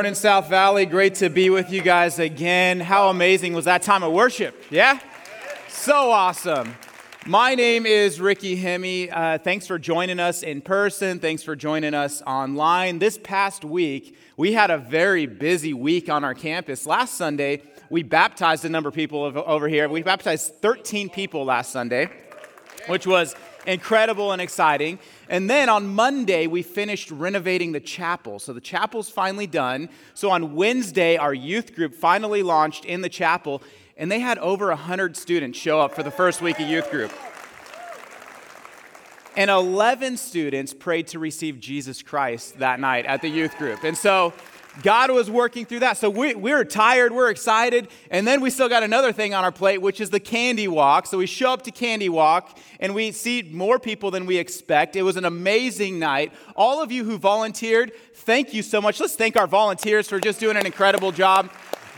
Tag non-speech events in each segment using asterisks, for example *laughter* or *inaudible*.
Morning, South Valley. Great to be with you guys again. How amazing was that time of worship? Yeah? So awesome. My name is Ricky Hemi. Uh, thanks for joining us in person. Thanks for joining us online. This past week, we had a very busy week on our campus. Last Sunday, we baptized a number of people over here. We baptized 13 people last Sunday, which was incredible and exciting. And then on Monday, we finished renovating the chapel. So the chapel's finally done. So on Wednesday, our youth group finally launched in the chapel, and they had over 100 students show up for the first week of youth group. And 11 students prayed to receive Jesus Christ that night at the youth group. And so God was working through that. So we, we're tired, we're excited, and then we still got another thing on our plate, which is the candy walk. So we show up to Candy Walk, and we see more people than we expect. It was an amazing night. All of you who volunteered, thank you so much. Let's thank our volunteers for just doing an incredible job.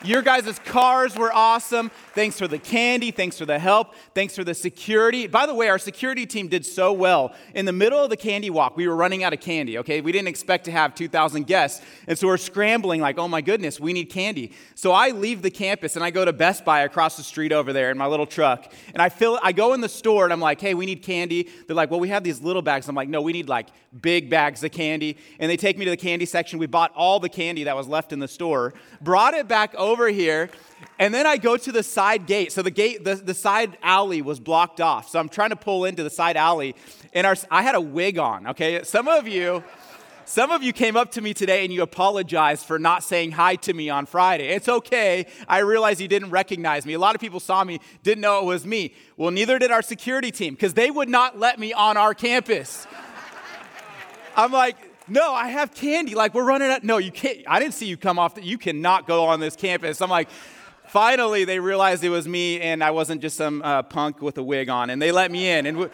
Your guys' cars were awesome. Thanks for the candy. Thanks for the help. Thanks for the security. By the way, our security team did so well. In the middle of the candy walk, we were running out of candy, okay? We didn't expect to have 2,000 guests. And so we're scrambling, like, oh my goodness, we need candy. So I leave the campus and I go to Best Buy across the street over there in my little truck. And I fill I go in the store and I'm like, hey, we need candy. They're like, well, we have these little bags. I'm like, no, we need like big bags of candy. And they take me to the candy section. We bought all the candy that was left in the store, brought it back over here. And then I go to the side gate. So the gate, the, the side alley was blocked off. So I'm trying to pull into the side alley. And our, I had a wig on, okay? Some of you, some of you came up to me today and you apologized for not saying hi to me on Friday. It's okay. I realize you didn't recognize me. A lot of people saw me, didn't know it was me. Well, neither did our security team because they would not let me on our campus. I'm like, no, I have candy. Like, we're running out. No, you can't. I didn't see you come off. The, you cannot go on this campus. I'm like, finally, they realized it was me and I wasn't just some uh, punk with a wig on. And they let me in. And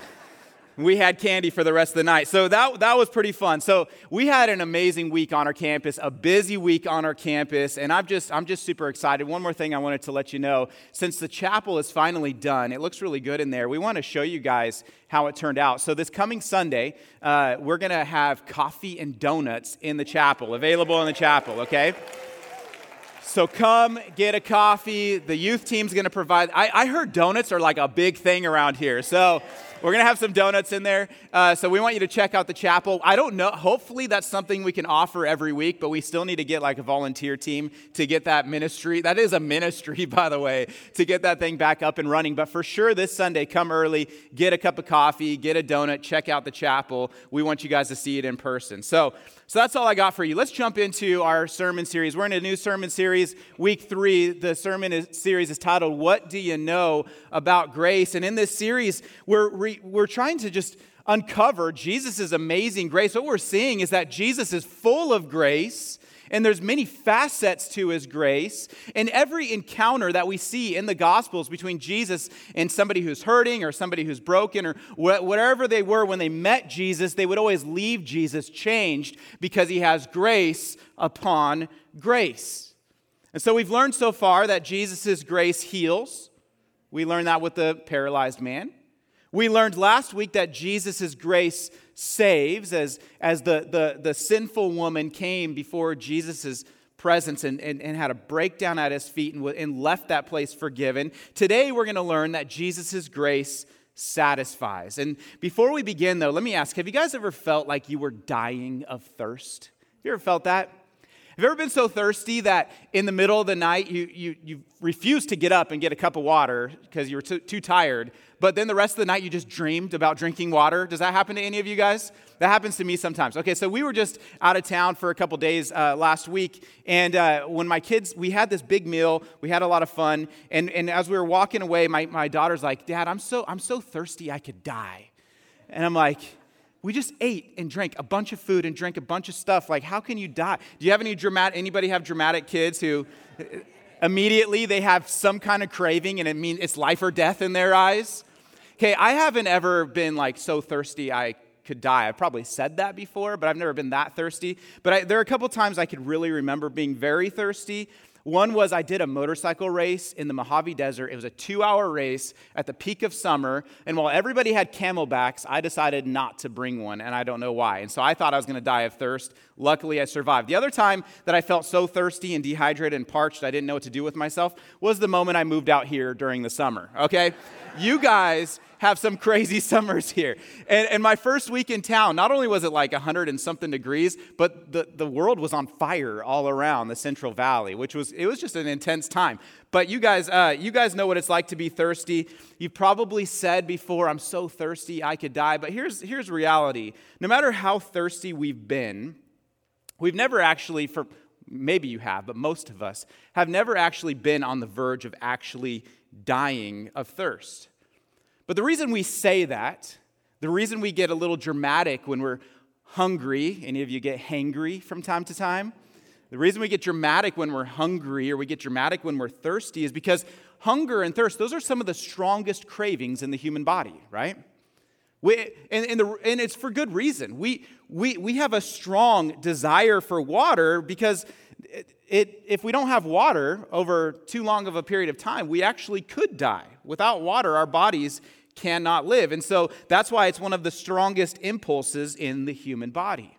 we had candy for the rest of the night. So that, that was pretty fun. So we had an amazing week on our campus, a busy week on our campus, and I'm just, I'm just super excited. One more thing I wanted to let you know since the chapel is finally done, it looks really good in there. We want to show you guys how it turned out. So this coming Sunday, uh, we're going to have coffee and donuts in the chapel, available in the chapel, okay? So come get a coffee. The youth team's going to provide. I, I, heard donuts are like a big thing around here. So we're going to have some donuts in there. Uh, so we want you to check out the chapel. I don't know. Hopefully that's something we can offer every week, but we still need to get like a volunteer team to get that ministry. That is a ministry, *laughs* by the way, to get that thing back up and running. But for sure this Sunday, come early, get a cup of coffee, get a donut, check out the chapel. We want you guys to see it in person. So, so that's all I got for you. Let's jump into our sermon series. We're in a new sermon series, week three. The sermon is, series is titled, What Do You Know About Grace? And in this series, we're, re, we're trying to just uncover Jesus' amazing grace. What we're seeing is that Jesus is full of grace and there's many facets to his grace. And every encounter that we see in the gospels between jesus and somebody who's hurting or somebody who's broken or whatever they were when they met jesus they would always leave jesus changed because he has grace upon grace. And so we've learned so far that jesus' grace heals. We learned that with the paralyzed man. We learned last week that jesus' grace saves as, as the, the, the sinful woman came before Jesus' presence and, and, and had a breakdown at his feet and, and left that place forgiven. Today we're going to learn that Jesus' grace satisfies. And before we begin, though, let me ask have you guys ever felt like you were dying of thirst? Have you ever felt that? Have you ever been so thirsty that in the middle of the night you, you, you refused to get up and get a cup of water because you were too, too tired, but then the rest of the night you just dreamed about drinking water? Does that happen to any of you guys? That happens to me sometimes. Okay, so we were just out of town for a couple days uh, last week, and uh, when my kids, we had this big meal, we had a lot of fun, and, and as we were walking away, my, my daughter's like, Dad, I'm so, I'm so thirsty I could die. And I'm like, we just ate and drank a bunch of food and drank a bunch of stuff. Like, how can you die? Do you have any dramatic, anybody have dramatic kids who immediately they have some kind of craving and it means it's life or death in their eyes? Okay, I haven't ever been like so thirsty I could die. I've probably said that before, but I've never been that thirsty. But I, there are a couple times I could really remember being very thirsty. One was I did a motorcycle race in the Mojave Desert. It was a two hour race at the peak of summer. And while everybody had camelbacks, I decided not to bring one, and I don't know why. And so I thought I was going to die of thirst. Luckily, I survived. The other time that I felt so thirsty and dehydrated and parched, I didn't know what to do with myself, was the moment I moved out here during the summer, okay? you guys have some crazy *laughs* summers here. And, and my first week in town, not only was it like 100 and something degrees, but the, the world was on fire all around the Central Valley, which was, it was just an intense time. But you guys, uh, you guys know what it's like to be thirsty. You've probably said before, I'm so thirsty, I could die. But here's, here's reality. No matter how thirsty we've been, we've never actually, for maybe you have, but most of us have never actually been on the verge of actually dying of thirst. But the reason we say that, the reason we get a little dramatic when we're hungry, any of you get hangry from time to time? The reason we get dramatic when we're hungry or we get dramatic when we're thirsty is because hunger and thirst, those are some of the strongest cravings in the human body, right? We, and, and, the, and it's for good reason. We, we, we have a strong desire for water because it, it, if we don't have water over too long of a period of time, we actually could die. Without water, our bodies cannot live. And so that's why it's one of the strongest impulses in the human body.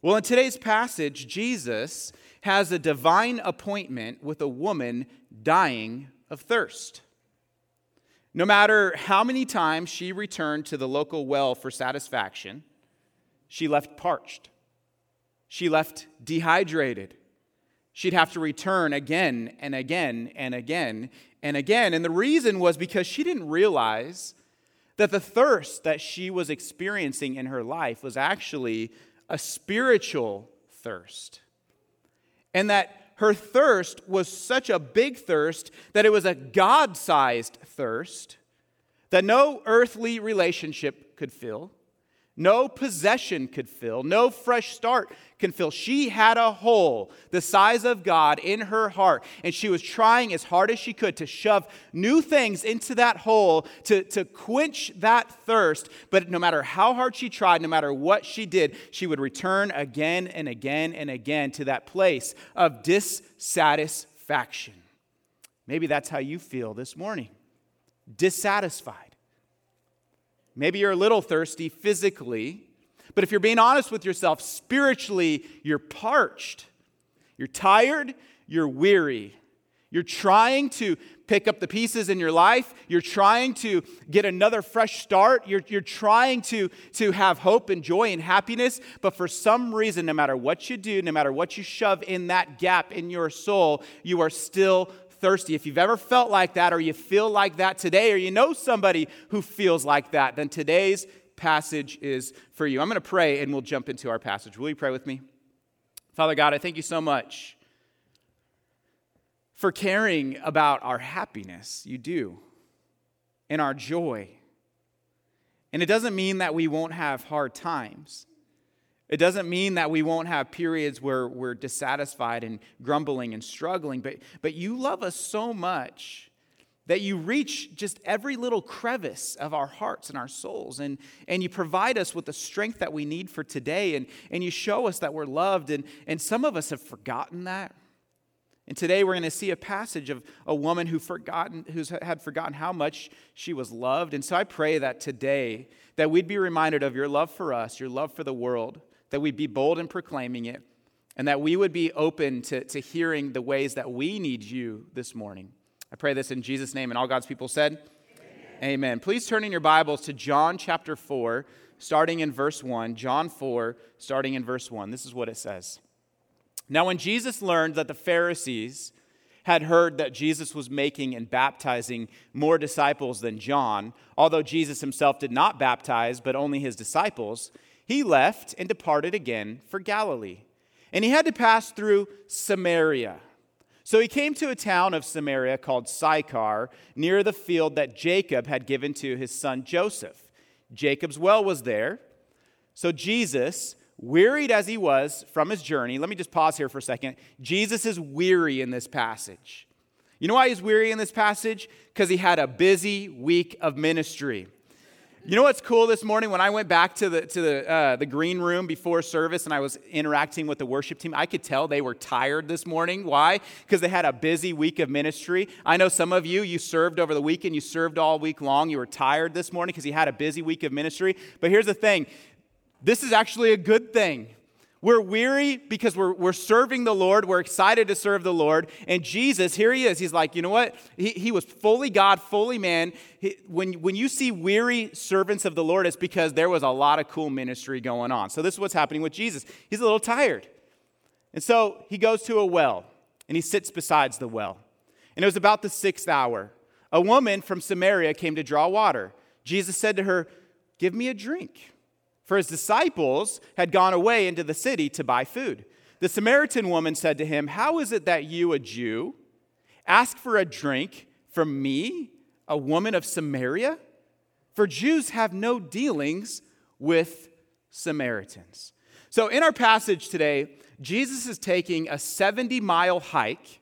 Well, in today's passage, Jesus has a divine appointment with a woman dying of thirst. No matter how many times she returned to the local well for satisfaction, she left parched. She left dehydrated. She'd have to return again and again and again and again. And the reason was because she didn't realize that the thirst that she was experiencing in her life was actually a spiritual thirst. And that her thirst was such a big thirst that it was a God sized thirst that no earthly relationship could fill, no possession could fill, no fresh start can fill. She had a hole the size of God in her heart, and she was trying as hard as she could to shove new things into that hole to, to quench that thirst. But no matter how hard she tried, no matter what she did, she would return again and again and again to that place of dissatisfaction. Maybe that's how you feel this morning dissatisfied. Maybe you're a little thirsty physically but if you're being honest with yourself, spiritually, you're parched. You're tired. You're weary. You're trying to pick up the pieces in your life. You're trying to get another fresh start. You're, you're trying to, to have hope and joy and happiness. But for some reason, no matter what you do, no matter what you shove in that gap in your soul, you are still thirsty. If you've ever felt like that, or you feel like that today, or you know somebody who feels like that, then today's passage is for you. I'm going to pray and we'll jump into our passage. Will you pray with me? Father God, I thank you so much for caring about our happiness. You do, and our joy. And it doesn't mean that we won't have hard times. It doesn't mean that we won't have periods where we're dissatisfied and grumbling and struggling, but, but you love us so much that you reach just every little crevice of our hearts and our souls and, and you provide us with the strength that we need for today and, and you show us that we're loved and, and some of us have forgotten that. And today we're going to see a passage of a woman who forgotten who's had forgotten how much she was loved and so i pray that today that we'd be reminded of your love for us your love for the world that we'd be bold in proclaiming it and that we would be open to, to hearing the ways that we need you this morning I pray this in Jesus' name. And all God's people said, Amen. Amen. Please turn in your Bibles to John chapter 4, starting in verse 1. John 4, starting in verse 1. This is what it says. Now, when Jesus learned that the Pharisees had heard that Jesus was making and baptizing more disciples than John, although Jesus himself did not baptize, but only his disciples, he left and departed again for Galilee. And he had to pass through Samaria. So he came to a town of Samaria called Sychar, near the field that Jacob had given to his son Joseph. Jacob's well was there. So Jesus, wearied as he was from his journey, let me just pause here for a second. Jesus is weary in this passage. You know why he's weary in this passage? Because he had a busy week of ministry. You know what's cool this morning? When I went back to the, to the, uh, the green room before service and I was interacting with the worship team, I could tell they were tired this morning. Why? Because they had a busy week of ministry. I know some of you, you served over the weekend, you served all week long. You were tired this morning because you had a busy week of ministry. But here's the thing this is actually a good thing. We're weary because we're, we're serving the Lord. We're excited to serve the Lord. And Jesus, here he is. He's like, you know what? He, he was fully God, fully man. He, when, when you see weary servants of the Lord, it's because there was a lot of cool ministry going on. So this is what's happening with Jesus. He's a little tired. And so he goes to a well and he sits beside the well. And it was about the sixth hour. A woman from Samaria came to draw water. Jesus said to her, Give me a drink for his disciples had gone away into the city to buy food. The Samaritan woman said to him, How is it that you, a Jew, ask for a drink from me, a woman of Samaria? For Jews have no dealings with Samaritans. So, in our passage today, Jesus is taking a 70 mile hike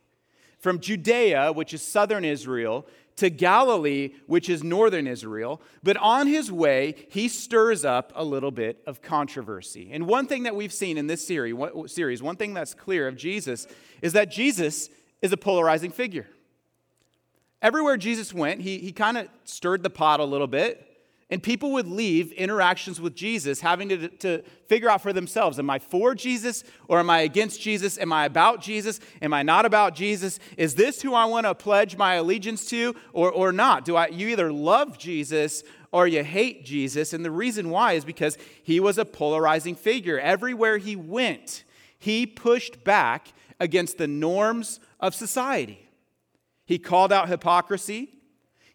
from Judea, which is southern Israel, to Galilee, which is northern Israel. But on his way, he stirs up a little bit of controversy. And one thing that we've seen in this series, one thing that's clear of Jesus, is that Jesus is a polarizing figure. Everywhere Jesus went, he, he kind of stirred the pot a little bit. And people would leave interactions with Jesus having to, to figure out for themselves Am I for Jesus or am I against Jesus? Am I about Jesus? Am I not about Jesus? Is this who I want to pledge my allegiance to or, or not? Do I, you either love Jesus or you hate Jesus? And the reason why is because he was a polarizing figure. Everywhere he went, he pushed back against the norms of society. He called out hypocrisy.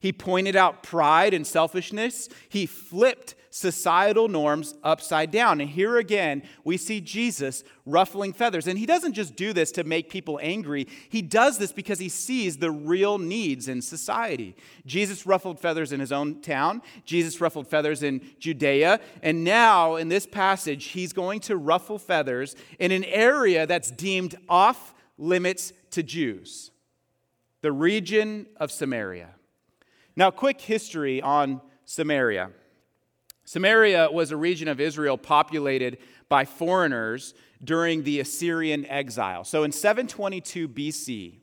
He pointed out pride and selfishness. He flipped societal norms upside down. And here again, we see Jesus ruffling feathers. And he doesn't just do this to make people angry, he does this because he sees the real needs in society. Jesus ruffled feathers in his own town, Jesus ruffled feathers in Judea. And now, in this passage, he's going to ruffle feathers in an area that's deemed off limits to Jews the region of Samaria. Now, quick history on Samaria. Samaria was a region of Israel populated by foreigners during the Assyrian exile. So in 722 BC,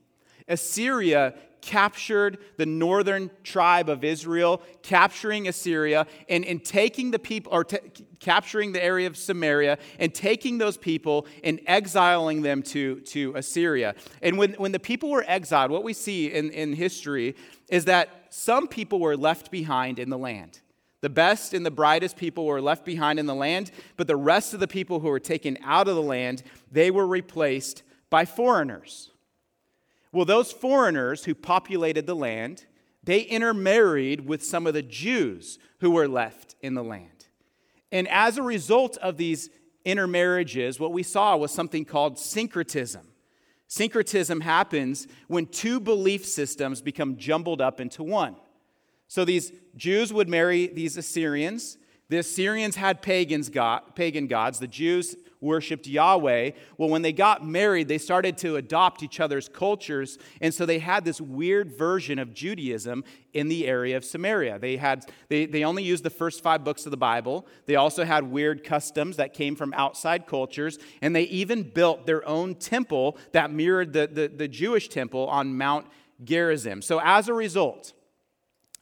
Assyria captured the northern tribe of Israel, capturing Assyria and, and taking the people, or t- capturing the area of Samaria and taking those people and exiling them to, to Assyria. And when, when the people were exiled, what we see in, in history is that some people were left behind in the land. The best and the brightest people were left behind in the land, but the rest of the people who were taken out of the land, they were replaced by foreigners. Well, those foreigners who populated the land, they intermarried with some of the Jews who were left in the land. And as a result of these intermarriages, what we saw was something called syncretism. Syncretism happens when two belief systems become jumbled up into one. So these Jews would marry these Assyrians. The Assyrians had pagans pagan gods. The Jews worshiped Yahweh. Well, when they got married, they started to adopt each other's cultures. And so they had this weird version of Judaism in the area of Samaria. They, had, they, they only used the first five books of the Bible. They also had weird customs that came from outside cultures. And they even built their own temple that mirrored the, the, the Jewish temple on Mount Gerizim. So as a result,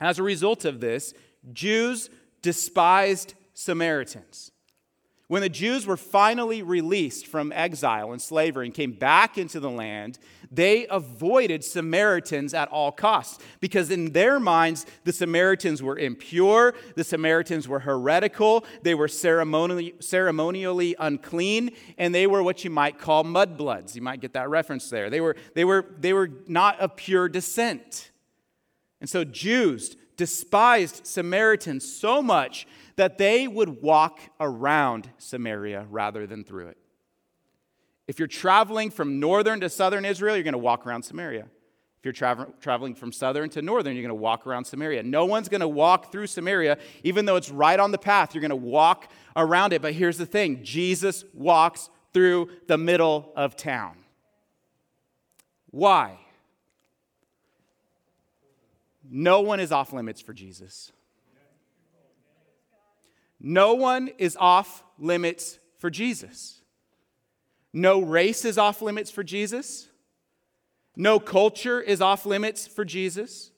as a result of this, Jews despised Samaritans. When the Jews were finally released from exile and slavery and came back into the land, they avoided Samaritans at all costs because, in their minds, the Samaritans were impure, the Samaritans were heretical, they were ceremonially, ceremonially unclean, and they were what you might call mudbloods. You might get that reference there. They were, they were, they were not of pure descent. And so, Jews despised Samaritans so much that they would walk around Samaria rather than through it. If you're traveling from northern to southern Israel, you're going to walk around Samaria. If you're tra- traveling from southern to northern, you're going to walk around Samaria. No one's going to walk through Samaria, even though it's right on the path. You're going to walk around it. But here's the thing Jesus walks through the middle of town. Why? No one is off limits for Jesus. No one is off limits for Jesus. No race is off limits for Jesus. No culture is off limits for Jesus.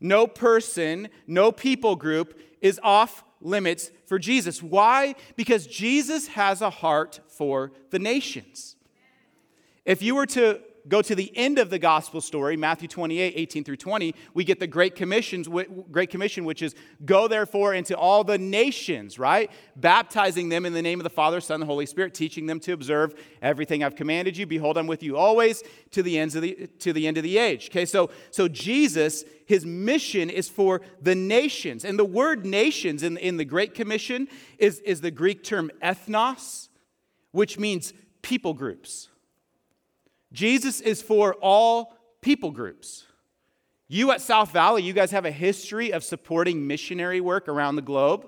No person, no people group is off limits for Jesus. Why? Because Jesus has a heart for the nations. If you were to go to the end of the gospel story, Matthew 28, 18 through 20, we get the Great, Commissions, Great Commission, which is go therefore into all the nations, right? Baptizing them in the name of the Father, Son, and the Holy Spirit, teaching them to observe everything I've commanded you. Behold, I'm with you always to the, ends of the, to the end of the age. Okay, so, so Jesus, his mission is for the nations. And the word nations in, in the Great Commission is, is the Greek term ethnos, which means people groups. Jesus is for all people groups. You at South Valley, you guys have a history of supporting missionary work around the globe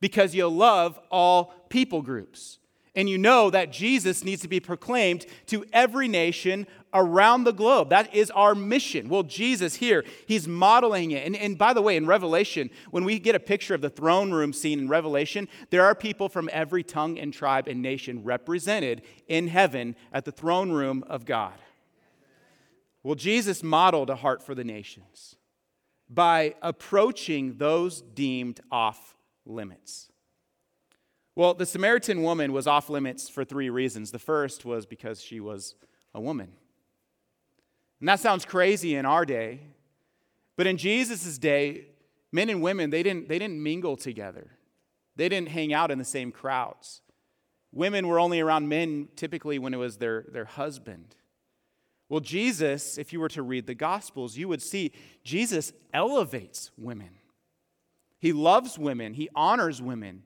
because you love all people groups. And you know that Jesus needs to be proclaimed to every nation around the globe. That is our mission. Well, Jesus here, he's modeling it. And, and by the way, in Revelation, when we get a picture of the throne room scene in Revelation, there are people from every tongue and tribe and nation represented in heaven at the throne room of God. Well, Jesus modeled a heart for the nations by approaching those deemed off limits. Well, the Samaritan woman was off limits for three reasons. The first was because she was a woman. And that sounds crazy in our day, but in Jesus' day, men and women, they didn't, they didn't mingle together. They didn't hang out in the same crowds. Women were only around men typically when it was their, their husband. Well, Jesus, if you were to read the Gospels, you would see Jesus elevates women. He loves women, he honors women.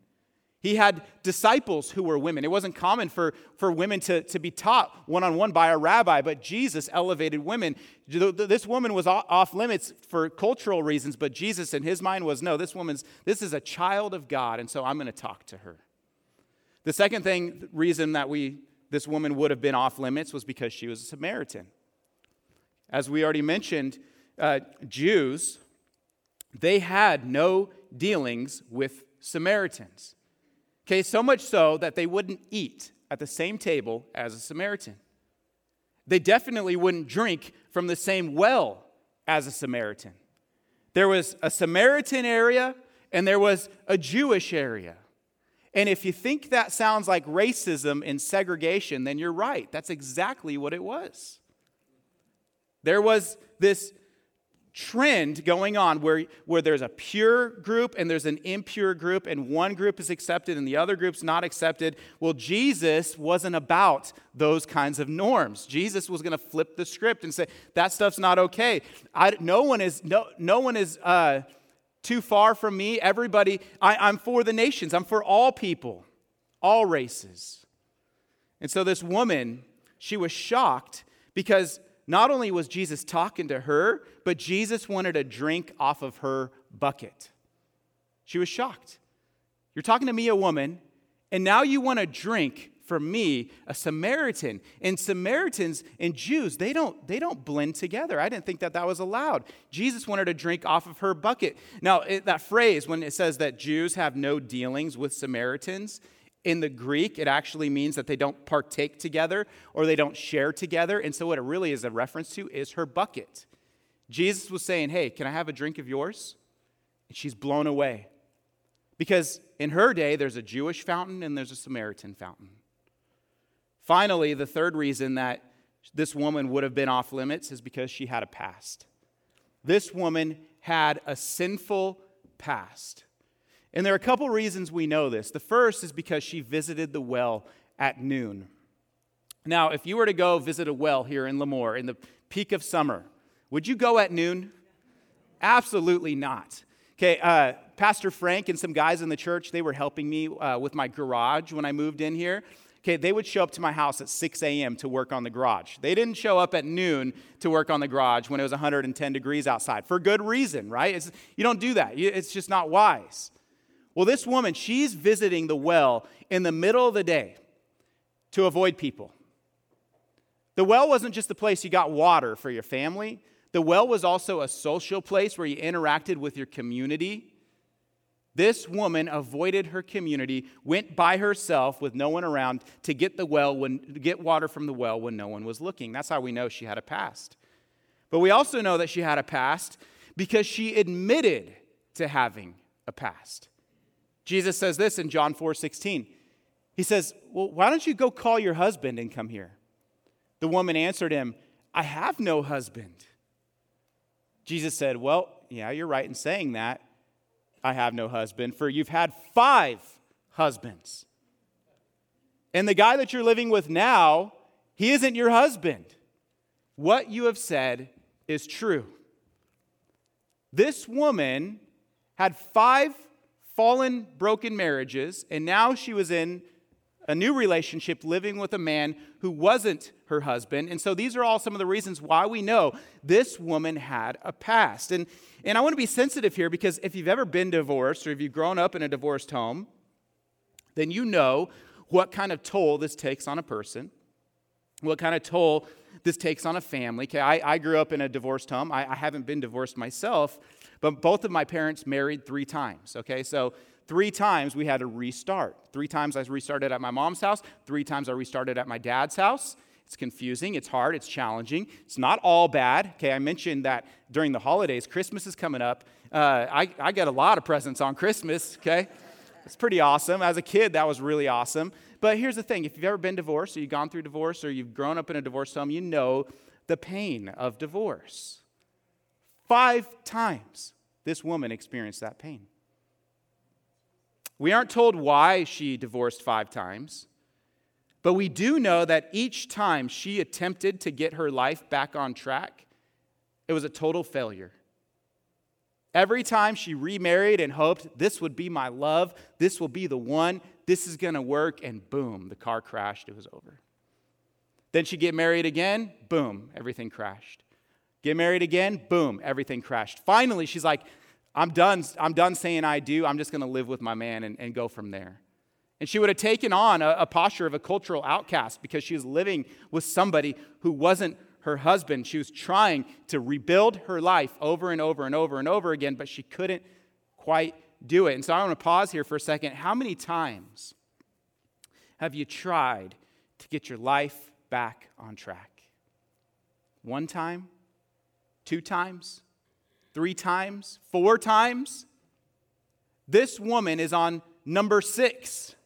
He had disciples who were women. It wasn't common for, for women to, to be taught one on one by a rabbi, but Jesus elevated women. This woman was off limits for cultural reasons, but Jesus, in his mind, was no, this woman's, this is a child of God, and so I'm going to talk to her. The second thing, reason that we, this woman would have been off limits was because she was a Samaritan. As we already mentioned, uh, Jews, they had no dealings with Samaritans. Okay, so much so that they wouldn't eat at the same table as a Samaritan. They definitely wouldn't drink from the same well as a Samaritan. There was a Samaritan area and there was a Jewish area. And if you think that sounds like racism and segregation, then you're right. That's exactly what it was. There was this trend going on where, where there's a pure group and there's an impure group, and one group is accepted and the other group's not accepted. Well, Jesus wasn't about those kinds of norms. Jesus was going to flip the script and say, that stuff's not okay. I, no one is, no, no one is uh, too far from me. Everybody, I, I'm for the nations, I'm for all people, all races. And so this woman, she was shocked because not only was Jesus talking to her, but Jesus wanted a drink off of her bucket. She was shocked. You're talking to me, a woman, and now you want a drink from me, a Samaritan. And Samaritans and Jews, they don't, they don't blend together. I didn't think that that was allowed. Jesus wanted a drink off of her bucket. Now, it, that phrase, when it says that Jews have no dealings with Samaritans, in the Greek, it actually means that they don't partake together or they don't share together. And so, what it really is a reference to is her bucket. Jesus was saying, Hey, can I have a drink of yours? And she's blown away Because in her day, there's a Jewish fountain and there's a Samaritan fountain. Finally, the third reason that this woman would have been off limits is because she had a past. This woman had a sinful past. And there are a couple reasons we know this. The first is because she visited the well at noon. Now, if you were to go visit a well here in Lemoore in the peak of summer, would you go at noon? Absolutely not. Okay, uh, Pastor Frank and some guys in the church, they were helping me uh, with my garage when I moved in here. Okay, they would show up to my house at 6 a.m. to work on the garage. They didn't show up at noon to work on the garage when it was 110 degrees outside for good reason, right? It's, you don't do that, it's just not wise. Well, this woman, she's visiting the well in the middle of the day to avoid people. The well wasn't just the place you got water for your family, the well was also a social place where you interacted with your community. This woman avoided her community, went by herself with no one around to get the well when get water from the well when no one was looking. That's how we know she had a past. But we also know that she had a past because she admitted to having a past. Jesus says this in John 4 16. He says, Well, why don't you go call your husband and come here? The woman answered him, I have no husband. Jesus said, Well, yeah, you're right in saying that. I have no husband, for you've had five husbands. And the guy that you're living with now, he isn't your husband. What you have said is true. This woman had five fallen, broken marriages, and now she was in a new relationship living with a man who wasn't her husband. And so these are all some of the reasons why we know this woman had a past. And, and I want to be sensitive here because if you've ever been divorced or if you've grown up in a divorced home, then you know what kind of toll this takes on a person, what kind of toll this takes on a family. Okay, I, I grew up in a divorced home. I, I haven't been divorced myself, but both of my parents married three times. Okay, so Three times we had to restart. Three times I restarted at my mom's house. Three times I restarted at my dad's house. It's confusing, it's hard, it's challenging. It's not all bad. Okay, I mentioned that during the holidays, Christmas is coming up. Uh, I, I get a lot of presents on Christmas, okay? It's pretty awesome. As a kid, that was really awesome. But here's the thing if you've ever been divorced, or you've gone through divorce, or you've grown up in a divorce home, you know the pain of divorce. Five times this woman experienced that pain. We aren't told why she divorced five times, but we do know that each time she attempted to get her life back on track, it was a total failure. Every time she remarried and hoped this would be my love, this will be the one, this is to work, and boom, the car crashed, it was over. Then she get married again, boom, everything crashed. Get married again, boom, everything crashed. Finally, she's like, I'm done, I'm done saying I do. I'm just going to live with my man and, and, go from there. And she would have taken on a, a posture of a cultural outcast because she was living with somebody who wasn't her husband. She was trying to rebuild her life over and over and over and over again, but she couldn't quite do it. And so I want to pause here for a second. How many times have you tried to get your life back on track? One time? Two times? three times, four times. This woman is on number six.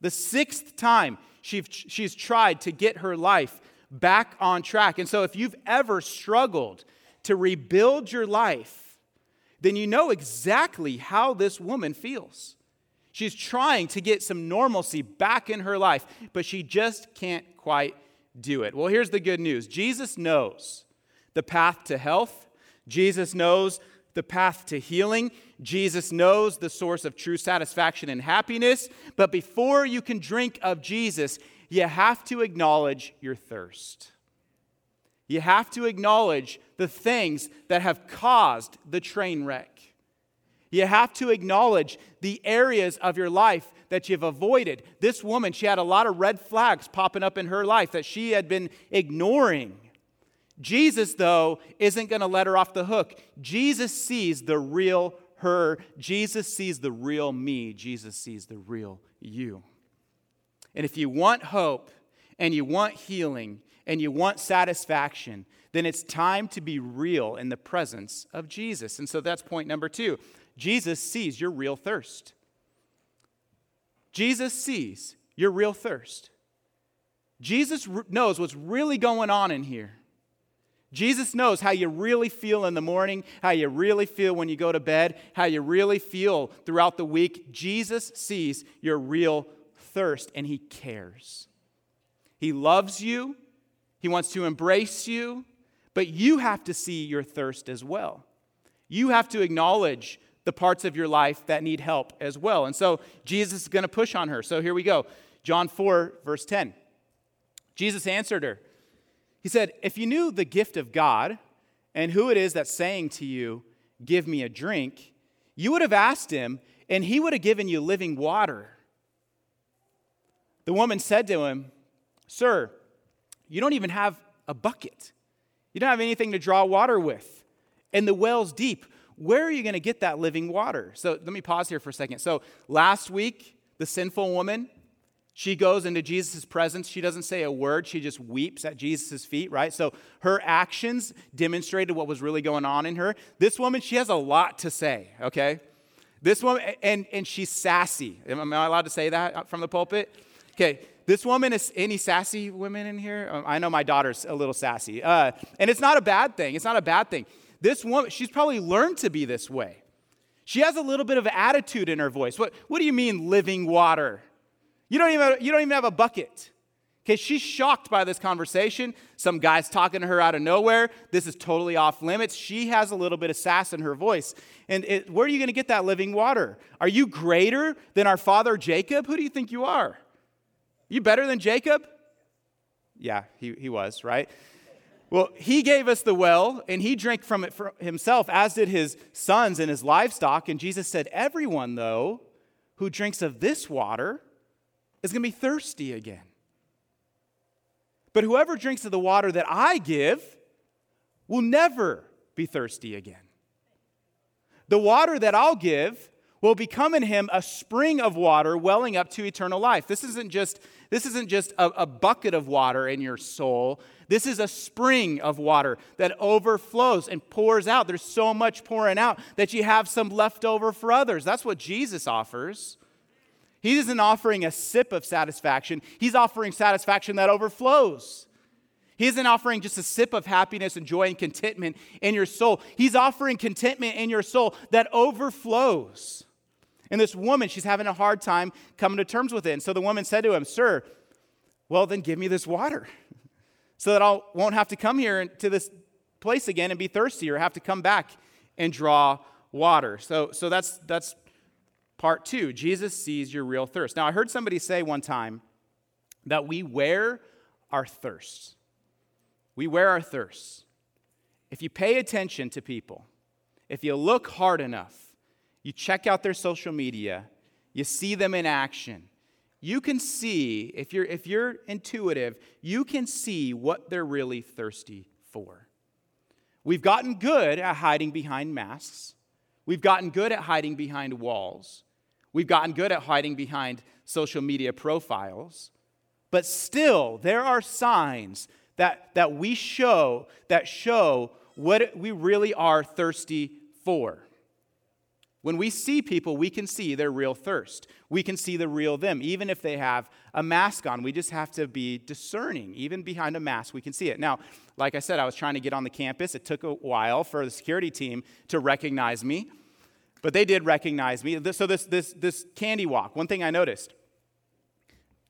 The sixth time she, she's tried to get her life back on track. And so, if you've ever struggled to rebuild your life, then you know exactly how this woman feels. She's trying to get some normalcy back in her life, but she just can't quite do it. Well, here's the good news Jesus knows the path to health, Jesus knows the path to healing. Jesus knows the source of true satisfaction and happiness. But before you can drink of Jesus, you have to acknowledge your thirst. You have to acknowledge the things that have caused the train wreck. You have to acknowledge the areas of your life that you've avoided. This woman, she had a lot of red flags popping up in her life that she had been ignoring. Jesus, though, isn't going to let her off the hook. Jesus sees the real her. Jesus sees the real me. Jesus sees the real you. And if you want hope and you want healing and you want satisfaction, then it's time to be real in the presence of Jesus. And so that's point number two. Jesus sees your real thirst. Jesus sees your real thirst. Jesus knows what's really going on in here. Jesus knows how you really feel in the morning, how you really feel when you go to bed, how you really feel throughout the week. Jesus sees your real thirst and he cares. He loves you, he wants to embrace you, but you have to see your thirst as well. You have to acknowledge the parts of your life that need help as well. And so Jesus is going to push on her. So here we go. John 4, verse 10. Jesus answered her. He said, If you knew the gift of God and who it is that's saying to you, Give me a drink, you would have asked him, and he would have given you living water. The woman said to him, Sir, you don't even have a bucket. You don't have anything to draw water with. And the well's deep. Where are you going to get that living water? So let me pause here for a second. So last week, the sinful woman, she goes into Jesus' presence. She doesn't say a word. She just weeps at Jesus' feet, right? So her actions demonstrated what was really going on in her. This woman, she has a lot to say, okay? This woman, and, and she's sassy. Am I allowed to say that from the pulpit? Okay, this woman is any sassy women in here? Um, I know my daughter's a little sassy. Uh, and it's not a bad thing. It's not a bad thing. This woman, she's probably learned to be this way. She has a little bit of attitude in her voice. What, what do you mean, living water? You don't, even, you don't even have a bucket. Okay, she's shocked by this conversation. Some guy's talking to her out of nowhere. This is totally off limits. She has a little bit of sass in her voice. And it, where are you going to get that living water? Are you greater than our father Jacob? Who do you think you are? You better than Jacob? Yeah, he, he was, right? Well, he gave us the well, and he drank from it for himself, as did his sons and his livestock. And Jesus said, Everyone, though, who drinks of this water is going to be thirsty again. But whoever drinks of the water that I give will never be thirsty again. The water that I'll give will become in him a spring of water welling up to eternal life. This isn't just, this isn't just a, a bucket of water in your soul. This is a spring of water that overflows and pours out. There's so much pouring out that you have some left over for others. That's what Jesus offers. He isn't offering a sip of satisfaction, He's offering satisfaction that overflows. He isn't offering just a sip of happiness and joy and contentment in your soul. He's offering contentment in your soul that overflows. And this woman, she's having a hard time coming to terms with it. And so the woman said to him, Sir, well, then give me this water *laughs* so that I won't have to come here to this place again and be thirsty or have to come back and draw water. So, so that's, that's part two. Jesus sees your real thirst. Now, I heard somebody say one time that we wear our thirsts. We wear our thirsts. If you pay attention to people, if you look hard enough, you check out their social media, you see them in action. You can see, if you're, if you're intuitive, you can see what they're really thirsty for. We've gotten good at hiding behind masks. We've gotten good at hiding behind walls. We've gotten good at hiding behind social media profiles. But still, there are signs that, that we show that show what we really are thirsty for. When we see people, we can see their real thirst. We can see the real them, even if they have a mask on. We just have to be discerning. Even behind a mask, we can see it. Now, like I said, I was trying to get on the campus. It took a while for the security team to recognize me, but they did recognize me. So, this, this, this candy walk, one thing I noticed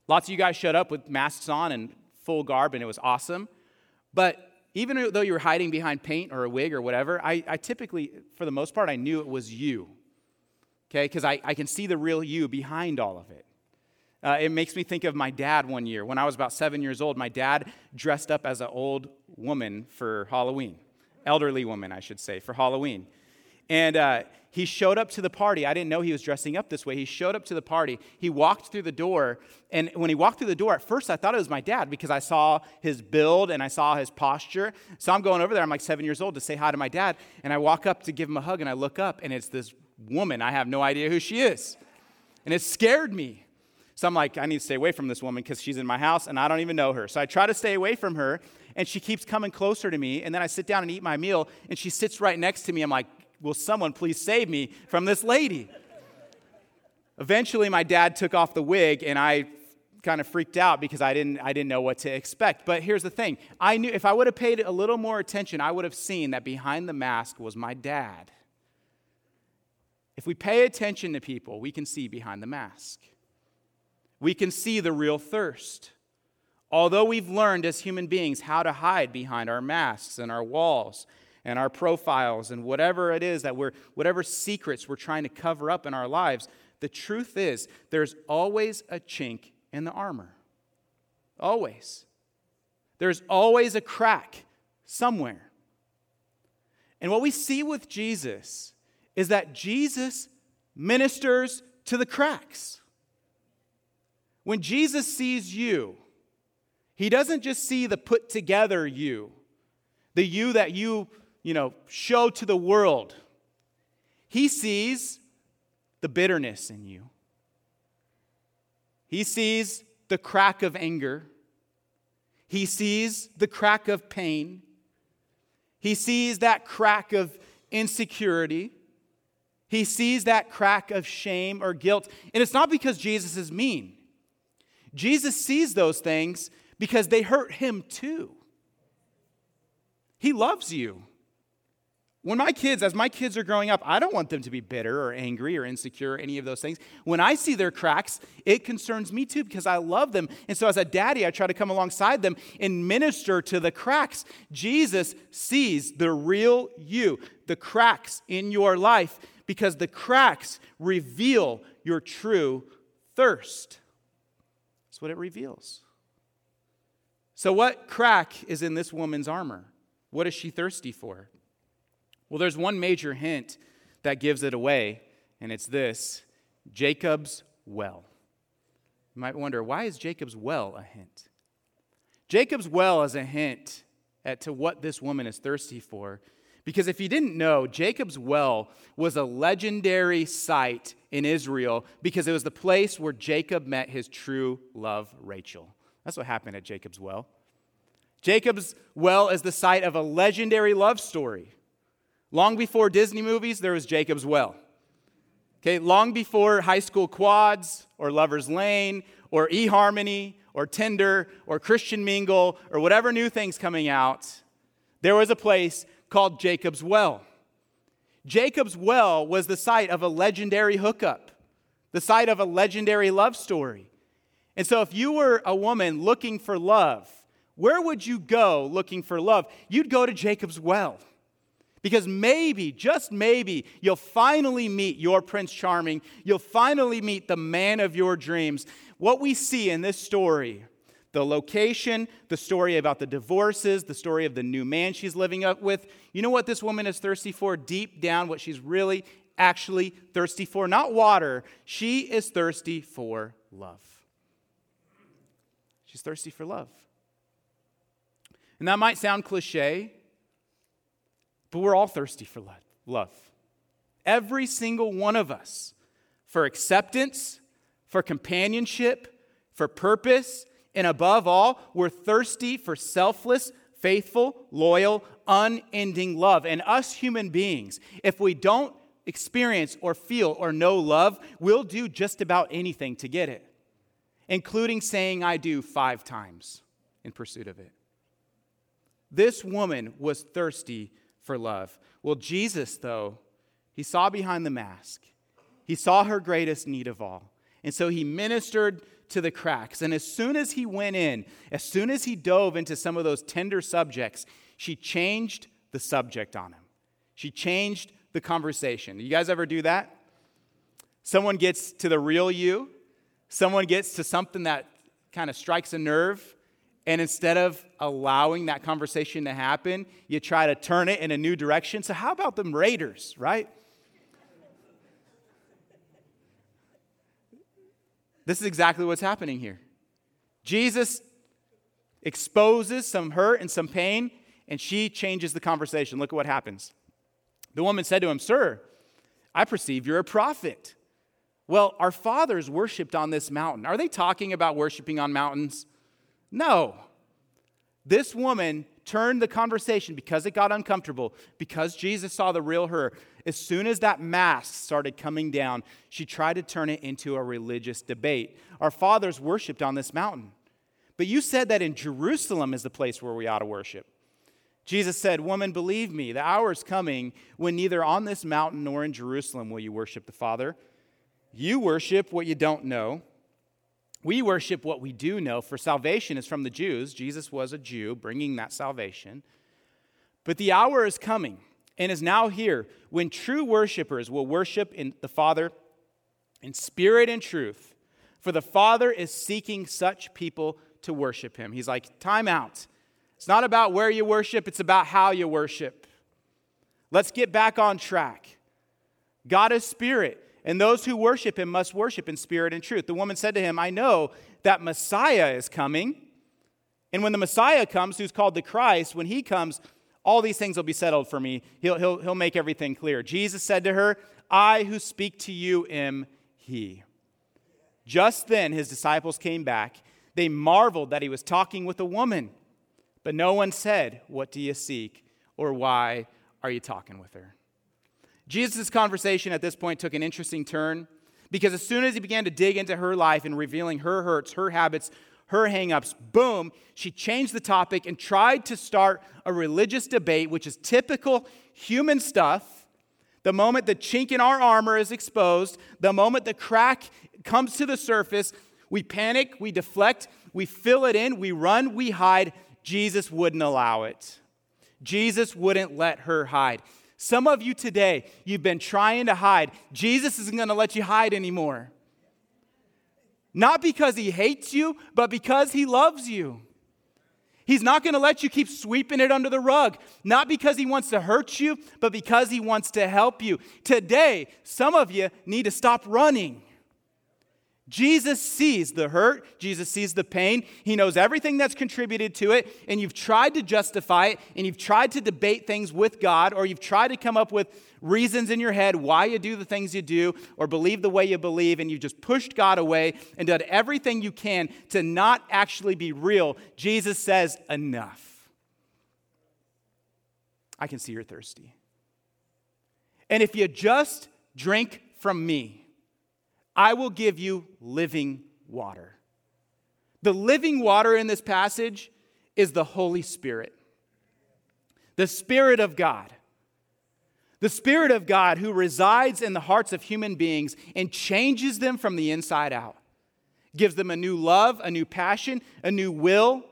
lots of you guys showed up with masks on and full garb, and it was awesome. But even though you were hiding behind paint or a wig or whatever, I, I typically, for the most part, I knew it was you okay? Because I, I can see the real you behind all of it. Uh, it makes me think of my dad one year. When I was about seven years old, my dad dressed up as an old woman for Halloween, elderly woman, I should say, for Halloween. And uh, he showed up to the party. I didn't know he was dressing up this way. He showed up to the party. He walked through the door. And when he walked through the door, at first I thought it was my dad because I saw his build and I saw his posture. So I'm going over there. I'm like seven years old to say hi to my dad. And I walk up to give him a hug and I look up and it's this woman. I have no idea who she is. And it scared me. So I'm like, I need to stay away from this woman because she's in my house and I don't even know her. So I try to stay away from her and she keeps coming closer to me. And then I sit down and eat my meal and she sits right next to me. I'm like, will someone please save me from this lady? Eventually, my dad took off the wig, and I kind of freaked out because I didn't, I didn't know what to expect. But here's the thing I knew if I would have paid a little more attention, I would have seen that behind the mask was my dad. If we pay attention to people, we can see behind the mask. We can see the real thirst. Although we've learned as human beings how to hide behind our masks and our walls and our profiles and whatever it is that we're, whatever secrets we're trying to cover up in our lives, the truth is there's always a chink in the armor. Always. There's always a crack somewhere. And what we see with Jesus is that Jesus ministers to the cracks. When Jesus sees you, he doesn't just see the put together you, the you that you, you know, show to the world. He sees the bitterness in you. He sees the crack of anger. He sees the crack of pain. He sees that crack of insecurity. He sees that crack of shame or guilt. And it's not because Jesus is mean. Jesus sees those things because they hurt him too. He loves you. When my kids, as my kids are growing up, I don't want them to be bitter or angry or insecure or any of those things. When I see their cracks, it concerns me too because I love them. And so, as a daddy, I try to come alongside them and minister to the cracks. Jesus sees the real you, the cracks in your life, because the cracks reveal your true thirst. That's what it reveals. So, what crack is in this woman's armor? What is she thirsty for? Well, there's one major hint that gives it away, and it's this Jacob's well. You might wonder, why is Jacob's well a hint? Jacob's well is a hint at to what this woman is thirsty for. Because if you didn't know, Jacob's well was a legendary site in Israel because it was the place where Jacob met his true love, Rachel. That's what happened at Jacob's well. Jacob's well is the site of a legendary love story. Long before Disney movies, there was Jacob's Well. Okay, long before high school quads or Lover's Lane or eHarmony or Tinder or Christian Mingle or whatever new things coming out, there was a place called Jacob's Well. Jacob's Well was the site of a legendary hookup, the site of a legendary love story. And so, if you were a woman looking for love, where would you go looking for love? You'd go to Jacob's Well. Because maybe, just maybe, you'll finally meet your Prince Charming. You'll finally meet the man of your dreams. What we see in this story the location, the story about the divorces, the story of the new man she's living up with. You know what this woman is thirsty for? Deep down, what she's really actually thirsty for? Not water, she is thirsty for love. She's thirsty for love. And that might sound cliche, but we're all thirsty for love. Every single one of us for acceptance, for companionship, for purpose, and above all, we're thirsty for selfless, faithful, loyal, unending love. And us human beings, if we don't experience or feel or know love, we'll do just about anything to get it, including saying I do five times in pursuit of it. This woman was thirsty for love. Well, Jesus, though, he saw behind the mask, he saw her greatest need of all. And so he ministered to the cracks. And as soon as he went in, as soon as he dove into some of those tender subjects, she changed the subject on him. She changed the conversation. You guys ever do that? Someone gets to the real you, someone gets to something that kind of strikes a nerve, and instead of allowing that conversation to happen, you try to turn it in a new direction. So, how about them Raiders, right? This is exactly what's happening here. Jesus exposes some hurt and some pain, and she changes the conversation. Look at what happens. The woman said to him, Sir, I perceive you're a prophet. Well, our fathers worshiped on this mountain. Are they talking about worshiping on mountains? No. This woman turned the conversation because it got uncomfortable, because Jesus saw the real her. As soon as that mask started coming down, she tried to turn it into a religious debate. Our fathers worshiped on this mountain. But you said that in Jerusalem is the place where we ought to worship. Jesus said, Woman, believe me, the hour is coming when neither on this mountain nor in Jerusalem will you worship the Father. You worship what you don't know. We worship what we do know, for salvation is from the Jews. Jesus was a Jew bringing that salvation. But the hour is coming and is now here when true worshipers will worship in the Father in spirit and truth. For the Father is seeking such people to worship him. He's like, time out. It's not about where you worship, it's about how you worship. Let's get back on track. God is spirit. And those who worship him must worship in spirit and truth. The woman said to him, I know that Messiah is coming. And when the Messiah comes, who's called the Christ, when he comes, all these things will be settled for me. He'll, he'll, he'll make everything clear. Jesus said to her, I who speak to you am he. Just then his disciples came back. They marveled that he was talking with a woman. But no one said, What do you seek? or Why are you talking with her? Jesus' conversation at this point took an interesting turn because as soon as he began to dig into her life and revealing her hurts, her habits, her hangups, boom, she changed the topic and tried to start a religious debate, which is typical human stuff. The moment the chink in our armor is exposed, the moment the crack comes to the surface, we panic, we deflect, we fill it in, we run, we hide. Jesus wouldn't allow it. Jesus wouldn't let her hide. Some of you today, you've been trying to hide. Jesus isn't going to let you hide anymore. Not because he hates you, but because he loves you. He's not going to let you keep sweeping it under the rug. Not because he wants to hurt you, but because he wants to help you. Today, some of you need to stop running. Jesus sees the hurt, Jesus sees the pain, he knows everything that's contributed to it, and you've tried to justify it, and you've tried to debate things with God, or you've tried to come up with reasons in your head why you do the things you do, or believe the way you believe, and you've just pushed God away and done everything you can to not actually be real. Jesus says, Enough. I can see you're thirsty. And if you just drink from me, I will give you living water. The living water in this passage is the Holy Spirit, the Spirit of God. The Spirit of God who resides in the hearts of human beings and changes them from the inside out, gives them a new love, a new passion, a new will,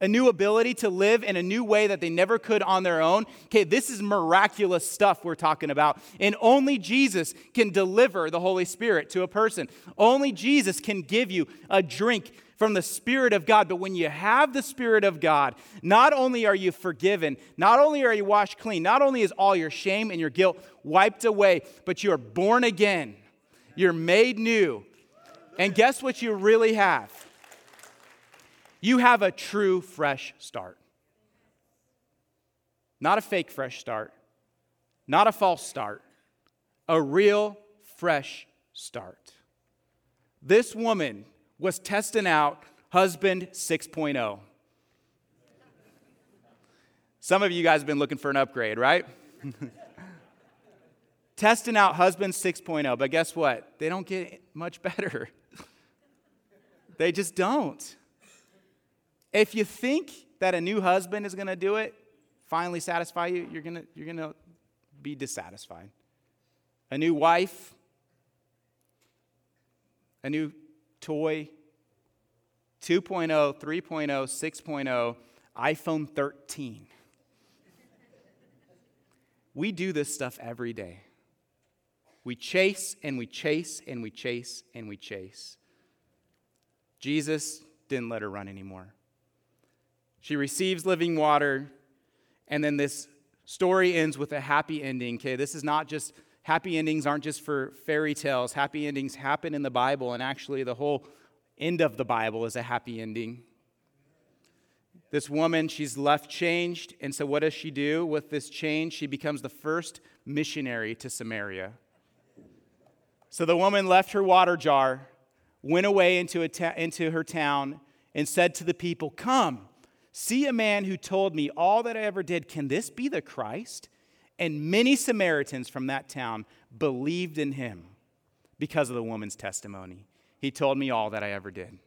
a new ability to live in a new way that they never could on their own. Okay, this is miraculous stuff we're talking about. And only Jesus can deliver the Holy Spirit to a person. Only Jesus can give you a drink from the Spirit of God. But when you have the Spirit of God, not only are you forgiven, not only are you washed clean, not only is all your shame and your guilt wiped away, but you are born again. You're made new. And guess what you really have? You have a true fresh start. Not a fake fresh start, not a false start, a real fresh start. This woman was testing out husband 6.0. Some of you guys have been looking for an upgrade, right? *laughs* testing out husband 6.0, but guess what? They don't get much better. *laughs* they just don't. If you think that a new husband is going to do it, finally satisfy you, you're going to you're going to be dissatisfied. A new wife, a new toy, 2.0, 3.0, 6.0, iPhone 13. we do this stuff every day. We chase and we chase and we chase and we chase. Jesus didn't let her run anymore. She receives living water, and then this story ends with a happy ending. Okay, this is not just happy endings aren't just for fairy tales. Happy endings happen in the Bible, and actually, the whole end of the Bible is a happy ending. This woman, she's left changed, and so what does she do with this change? She becomes the first missionary to Samaria. So the woman left her water jar, went away into, ta- into her town, and said to the people, Come See a man who told me all that I ever did. Can this be the Christ? And many Samaritans from that town believed in him because of the woman's testimony. He told me all that I ever did.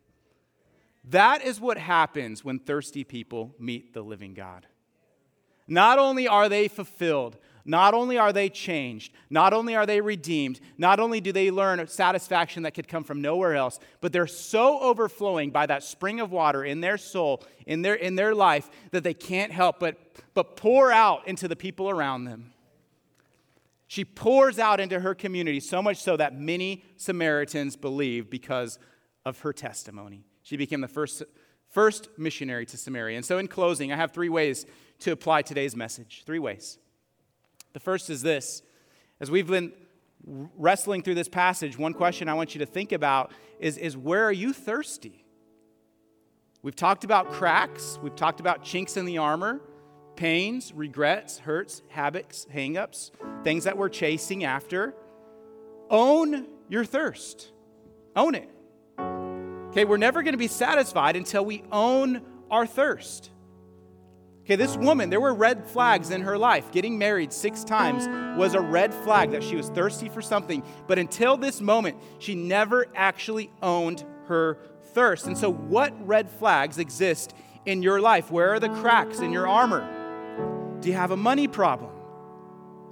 That is what happens when thirsty people meet the living God. Not only are they fulfilled, not only are they changed, not only are they redeemed, not only do they learn satisfaction that could come from nowhere else, but they're so overflowing by that spring of water in their soul, in their, in their life, that they can't help but, but pour out into the people around them. She pours out into her community, so much so that many Samaritans believe because of her testimony. She became the first, first missionary to Samaria. And so, in closing, I have three ways to apply today's message. Three ways. The first is this as we've been wrestling through this passage, one question I want you to think about is, is where are you thirsty? We've talked about cracks, we've talked about chinks in the armor, pains, regrets, hurts, habits, hangups, things that we're chasing after. Own your thirst. Own it. Okay, we're never going to be satisfied until we own our thirst. Okay, this woman, there were red flags in her life. Getting married six times was a red flag that she was thirsty for something. But until this moment, she never actually owned her thirst. And so, what red flags exist in your life? Where are the cracks in your armor? Do you have a money problem?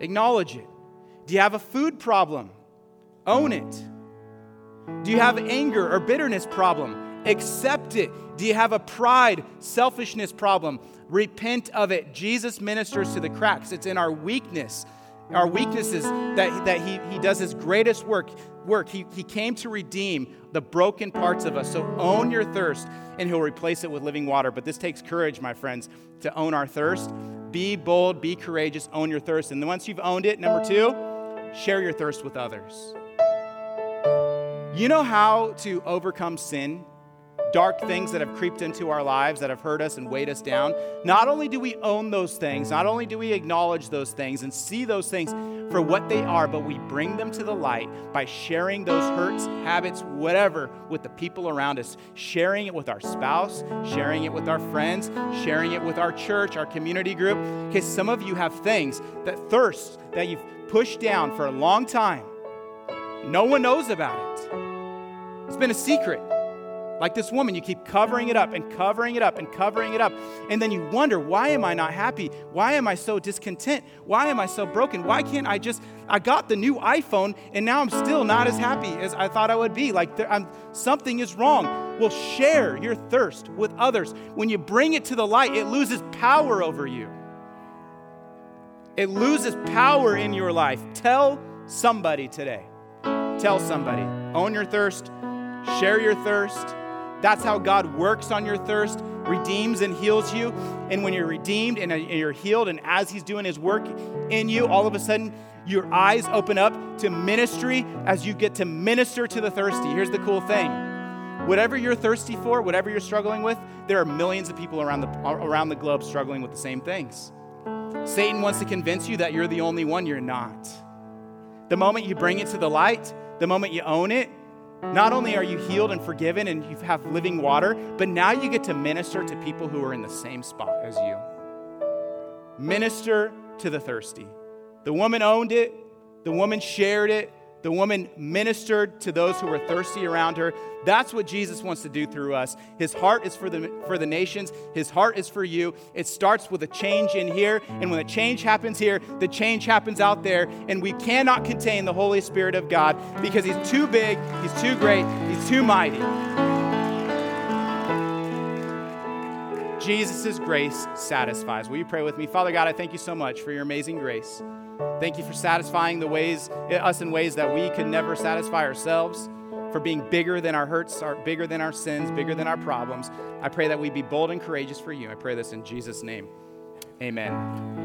Acknowledge it. Do you have a food problem? Own it. Do you have anger or bitterness problem? Accept it. Do you have a pride, selfishness problem? Repent of it. Jesus ministers to the cracks. It's in our weakness, our weaknesses, that, that he, he does his greatest work. work. He, he came to redeem the broken parts of us. So own your thirst, and he'll replace it with living water. But this takes courage, my friends, to own our thirst. Be bold, be courageous, own your thirst. And once you've owned it, number two, share your thirst with others. You know how to overcome sin? Dark things that have creeped into our lives that have hurt us and weighed us down, not only do we own those things, not only do we acknowledge those things and see those things for what they are, but we bring them to the light by sharing those hurts, habits, whatever with the people around us, sharing it with our spouse, sharing it with our friends, sharing it with our church, our community group. Because some of you have things that thirst that you've pushed down for a long time. No one knows about it. It's been a secret. Like this woman, you keep covering it up and covering it up and covering it up. And then you wonder, why am I not happy? Why am I so discontent? Why am I so broken? Why can't I just, I got the new iPhone and now I'm still not as happy as I thought I would be. Like there, something is wrong. Well, share your thirst with others. When you bring it to the light, it loses power over you. It loses power in your life. Tell somebody today. Tell somebody. Own your thirst, share your thirst that's how God works on your thirst, redeems and heals you. And when you're redeemed uh, and you're healed, and as He's doing His work in you, all of a sudden your eyes open up to ministry as you get to minister to the thirsty. Here's the cool thing whatever you're thirsty for, whatever you're struggling with, there are millions of people around the, around the globe struggling with the same things. Satan wants to convince you that you're the only one, you're not. The moment you bring it to the light, the moment you own it, not only are you healed and forgiven and you have living water, but now you get to minister to people who are in the same spot as you. Minister to the thirsty. The woman owned it, the woman shared it, the woman ministered to those who were thirsty around her. That's what Jesus wants to do through us. His heart is for the, for the nations, His heart is for you. It starts with a change in here, and when a change happens here, the change happens out there, and we cannot contain the Holy Spirit of God because He's too big, He's too great, He's too mighty. Jesus' grace satisfies. Will you pray with me? Father God, I thank you so much for your amazing grace. Thank you for satisfying the ways, eh, us in ways that we could never satisfy ourselves, for being bigger than our hurts, our, bigger than our sins, bigger than our problems. I pray that we be bold and courageous for you. I pray this in Jesus' name. Amen.